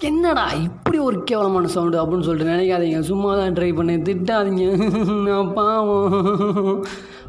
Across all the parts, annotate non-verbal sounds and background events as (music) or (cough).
என்னடா இப்படி ஒரு கேவலமான சவுண்டு அப்படின்னு சொல்லிட்டு நினைக்காதீங்க. சும்மா தான் ட்ரை பண்ணேன். திட்டாதீங்க. (laughs) நான் பாவம்.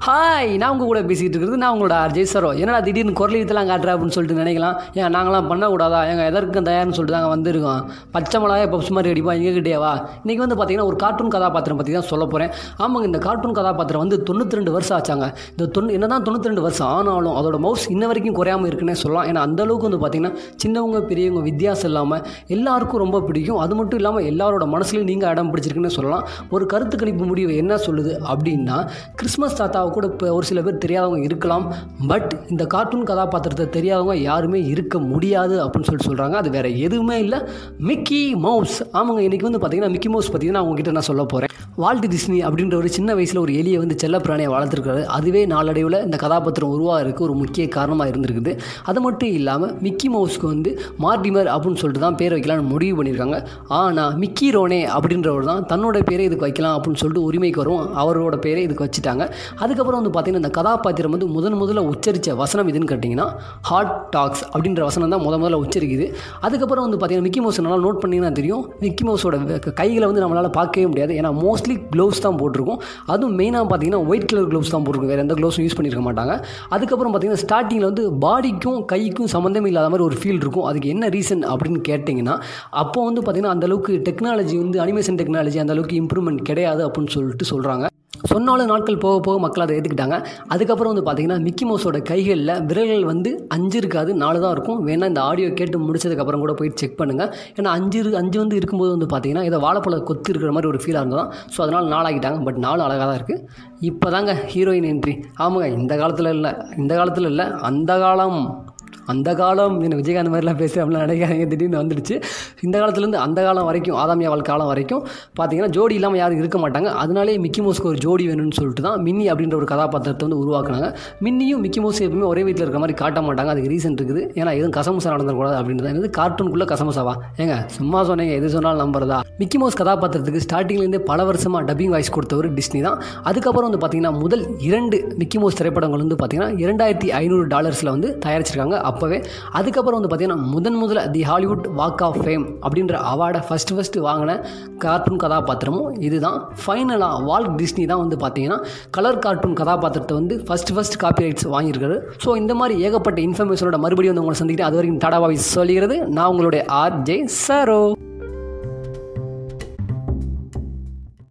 ஹாய் நான் உங்கள் கூட பேசிகிட்டு இருக்கிறது நான் உங்களோட ஆர்ஜே சரோ என்னடா திடீர்னு குரல் இதெல்லாம் காட்டுற அப்படின்னு சொல்லிட்டு நினைக்கலாம். ஏன் நாங்களாம் பண்ணக்கூடாதா? எங்கள் எதற்கும் தயார்னு சொல்லிட்டு தாங்க வந்திருக்கோம். பச்சை மிளகாய் பப்ஸ் மாதிரி அடிப்பா எங்ககிட்டயே வா? இன்றைக்கி வந்து பார்த்தீங்கன்னா ஒரு கார்ட்டூன் கதாபாத்திரம் பற்றி தான் சொல்ல போகிறேன் ஆமாங்க இந்த கார்ட்டூன் கதாபாத்திரம் வந்து தொண்ணூற்றி ரெண்டு வருஷம் ஆச்சாங்க. இந்த தொண்ணு என்ன தான் தொண்ணூற்றி ரெண்டு வருஷம் ஆனாலும் அதோட மவுஸ் இன்ன வரைக்கும் குறையாமல் இருக்குன்னே சொல்லலாம். ஏன்னா அந்த அளவுக்கு வந்து பார்த்திங்கன்னா சின்னவங்க பெரியவங்க வித்தியாசம் இல்லாமல் எல்லாருக்கும் ரொம்ப பிடிக்கும். அது மட்டும் இல்லாமல் எல்லாரோட மனசுலையும் நீங்கள் இடம் பிடிச்சிருக்குன்னு சொல்லலாம். ஒரு கருத்து கணிப்பு முடிவு என்ன சொல்லுது அப்படின்னா கிறிஸ்மஸ் தாத்தாவை கூட இப்போ ஒரு சில பேர் தெரியாதவங்க இருக்கலாம். பட் இந்த கார்ட்டூன் கதாபாத்திரத்தை தெரியாதவங்க யாருமே இருக்க முடியாது அப்படின்னு சொல்லிட்டு சொல்கிறாங்க அது வேறு எதுவுமே இல்லை. மிக்கி மவுஸ் ஆமாங்க இன்றைக்கி வந்து பார்த்திங்கன்னா மிக்கி மவுஸ் பற்றி நான் உங்ககிட்ட நான் சொல்ல போகிறேன் வால்ட் டிஸ்னி அப்படின்ற ஒரு சின்ன வயசில் ஒரு எலியை வந்து செல்லப்பிராணியை வளர்த்துருக்காரு. அதுவே நாளடைவில் இந்த கதாபாத்திரம் உருவாகிறதுக்கு ஒரு முக்கிய காரணமாக இருந்திருக்குது. அது மட்டும் இல்லாமல் மிக்கி மவுஸ்க்கு வந்து மார்டிமர் அப்படின்னு சொல்லிட்டு தான் பேர் வைக்கலாம்னு முடிவு பண்ணியிருக்காங்க. ஆனால் மிக்கி ரோனே அப்படின்றவர் தான் தன்னோட பேரை இதுக்கு வைக்கலாம் அப்படின்னு சொல்லிட்டு உரிமைக்கு வரும். அவரோட பேரை இதுக்கு வச்சுட்டாங்க. அதுக்கப்புறம் வந்து பார்த்திங்கன்னா இந்த கதாபாத்திரம் வந்து முதன் முதல்ல உச்சரித்த வசனம் எதுன்னு கேட்டிங்கன்னா ஹாட் டாக்ஸ் அப்படின்ற வசனம் தான் முத முதல்ல உச்சரிக்குது. அதுக்கப்புறம் வந்து பார்த்திங்கன்னா மிக்கி மவுஸ் நல்லா நோட் பண்ணிங்கன்னா தெரியும். மிக்கி மவுஸோட கைகளை வந்து நம்மளால் பார்க்கவே முடியாது. ஏன்னா மோஸ்ட்லி க்ளவுஸ் தான் போட்டிருக்கும். அதுவும் மெயினாக பார்த்தீங்கன்னா ஒயிட் கலர் க்ளவுஸ் தான் போட்டிருக்கும். வேறு எந்த க்ளவுஸும் யூஸ் பண்ணியிருக்க மாட்டாங்க. அதுக்கப்புறம் பார்த்தீங்கன்னா ஸ்டார்டிங்கில் வந்து பாடிக்கும் கைக்கும் சம்மந்தமே இல்லாத மாதிரி ஒரு ஃபீல் இருக்கும். அதுக்கு என்ன ரீசன் அப்படின்னு கேட்டிங்கன்னா அப்போ வந்து பார்த்திங்கன்னா அந்தளவுக்கு டெக்னாலஜி வந்து அனிமேஷன் டெக்னாலஜி அந்தளவுக்கு இம்ப்ரூவ்மெண்ட் கிடையாது அப்படின்னு சொல்லிட்டு சொல்கிறாங்க சொன்னாலும் நாட்கள் போக போக மக்கள் அதை ஏற்றுக்கிட்டாங்க அதுக்கப்புறம் வந்து பார்த்தீங்கன்னா மிக்கி மவுஸோட கைகளில் விரல்கள் வந்து அஞ்சு இருக்காது நாலு தான் இருக்கும். வேணால் இந்த ஆடியோ கேட்டு முடிச்சதுக்கப்புறம் கூட போய் செக் பண்ணுங்கள் ஏன்னா அஞ்சு இரு- அஞ்சு வந்து இருக்கும்போது வந்து பார்த்தீங்கன்னா இதை வாழைப்பழ கொத்து இருக்கிற மாதிரி ஒரு ஃபீலாக இருந்ததான் ஸோ அதனால் நாளாகிட்டாங்க பட் நாலு அழகாக தான் இருக்குது இப்போ தாங்க ஹீரோயின் என்ட்ரி ஆமாங்க இந்த காலத்தில் இல்லை. இந்த காலத்தில் இல்லை. அந்த காலம். அந்த காலம் என்ன விஜயகாந்த் மாதிரிலாம் பேசுகிறேன் நினைக்காதீங்க திடீர்னு வந்துடுச்சு. இந்த காலத்துலேருந்து அந்த காலம் வரைக்கும் ஆதாமியாவல் காலம் வரைக்கும் பார்த்தீங்கன்னா ஜோடி இல்லாமல் யாரும் இருக்க மாட்டாங்க. அதனாலே மிக்கி மோஸ்க்கு ஒரு ஜோடி வேணும்னு சொல்லிட்டு தான் மின்னி அப்படின்ற ஒரு கதாபாத்திரத்தை வந்து உருவாக்குனாங்க. மின்னியும் மிக்கி மோஸ் எப்பவுமே ஒரே வீட்டில் இருக்கிற மாதிரி காட்ட மாட்டாங்க. அதுக்கு ரீசன் இருக்குது. ஏன்னா எதுவும் கசமுசா நடந்துடக்கூடாது அப்படின்றது என்னது? கார்ட்டூனுக்குள்ளே கசமுசாவா? ஏங்க சும்மா சொன்னீங்க. எது சொன்னாலும் நம்புறதா? மிக்கி மவுஸ் கதாபாத்திரத்துக்கு ஸ்டார்டிங்லேருந்தே பல வருஷமாக டப்பிங் வாய்ஸ் கொடுத்தவர் டிஸ்னி தான். அதுக்கப்புறம் வந்து பார்த்தீங்கன்னா முதல் இரண்டு மிக்கி மவுஸ் திரைப்படங்கள் வந்து பார்த்தீங்கன்னா இரண்டாயிரத்தி ஐநூறு டாலர்ஸில் வந்து தயாரிச்சிருக்காங்க. அப்போவே. அதுக்கப்புறம் வந்து பார்த்தீங்கன்னா முதன் முதல்ல the Hollywood walk of fame அப்படின்ற அவார்டை ஃபஸ்ட்டு ஃபஸ்ட்டு வாங்கின கார்ட்டூன் கதாபாத்திரமும் இதுதான். ஃபைனலாக வால்ட் டிஸ்னி தான் வந்து பார்த்தீங்கன்னா கலர் கார்ட்டூன் கதாபாத்திரத்தை வந்து ஃபஸ்ட் ஃபஸ்ட் காப்பி ரைட்ஸ் வாங்கியிருக்காரு. ஸோ இந்த மாதிரி ஏகப்பட்ட இன்ஃபர்மேஷனோட மறுபடியும் வந்து உங்களை சந்திக்கிறேன். அது வரைக்கும் தடவாவை சொல்லிக்கிறது. நான் உங்களுடைய ஆர் ஜே சரோ